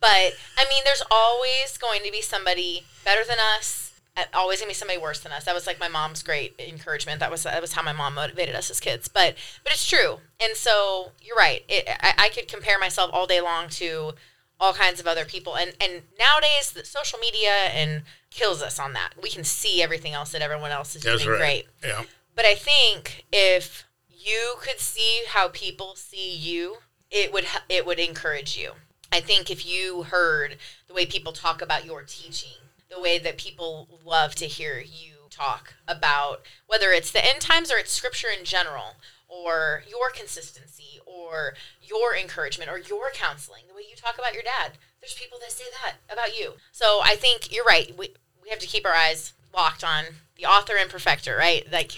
but I mean there's always going to be somebody better than us uh, always gonna be somebody worse than us. That was like my mom's great encouragement. That was that was how my mom motivated us as kids. But but it's true. And so you're right. It, I, I could compare myself all day long to all kinds of other people. And and nowadays the social media and kills us on that. We can see everything else that everyone else is That's doing right. great. Yeah. But I think if you could see how people see you, it would it would encourage you. I think if you heard the way people talk about your teaching, the way that people love to hear you talk about whether it's the end times or it's scripture in general or your consistency or your encouragement or your counseling, the way you talk about your dad. There's people that say that about you. So I think you're right. We, we have to keep our eyes locked on the author and perfecter, right? Like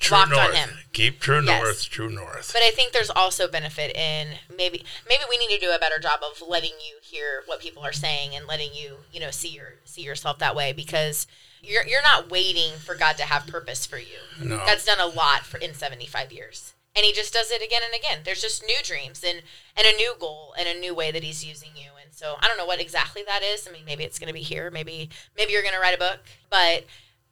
True locked north. on him. Keep true Yes. north. True north. But I think there's also benefit in maybe maybe we need to do a better job of letting you hear what people are saying and letting you you know see your see yourself that way because you're you're not waiting for God to have purpose for you. No. God's done a lot for in 75 years. And he just does it again and again. There's just new dreams and and a new goal and a new way that he's using you. And so I don't know what exactly that is. I mean, maybe it's going to be here. Maybe maybe you're going to write a book, but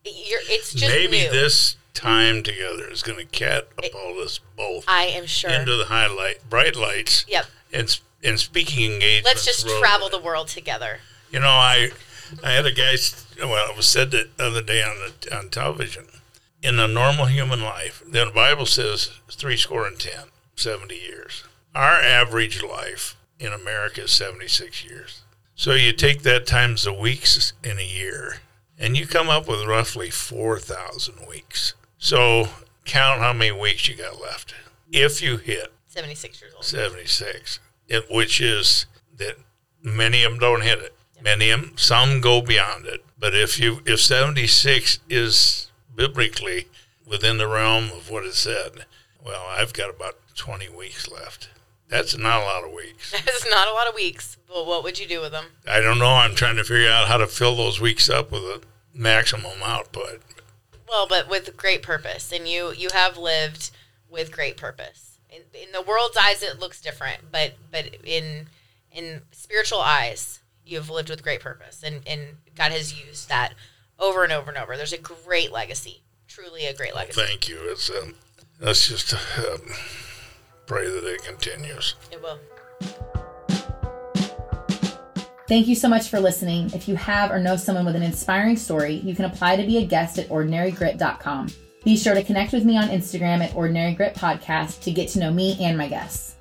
you're it's just Maybe new. this time together is going to catapult us both I am sure. into the highlight, bright lights, yep. and and speaking engagement. Let's just travel the world together. You know, I I had a guy. Well, it was said the other day on the on television. In a normal human life, the Bible says three score and ten, 70 years. Our average life in America is 76 years. So you take that times the weeks in a year, and you come up with roughly 4,000 weeks. So count how many weeks you got left. If you hit 76 years old. 76, it, which is that many of them don't hit it. Many of them, some go beyond it. But if you if 76 is biblically within the realm of what it said, well, I've got about 20 weeks left. That's not a lot of weeks. That's not a lot of weeks, but what would you do with them? I don't know. I'm trying to figure out how to fill those weeks up with a maximum output. Well, but with great purpose, and you you have lived with great purpose. In, in the world's eyes, it looks different, but but in in spiritual eyes, you have lived with great purpose, and and God has used that over and over and over. There's a great legacy, truly a great legacy. Thank you. It's um, let's just um, pray that it continues. It will. Thank you so much for listening. If you have or know someone with an inspiring story, you can apply to be a guest at ordinarygrit.com. Be sure to connect with me on Instagram at Ordinary Grit Podcast to get to know me and my guests.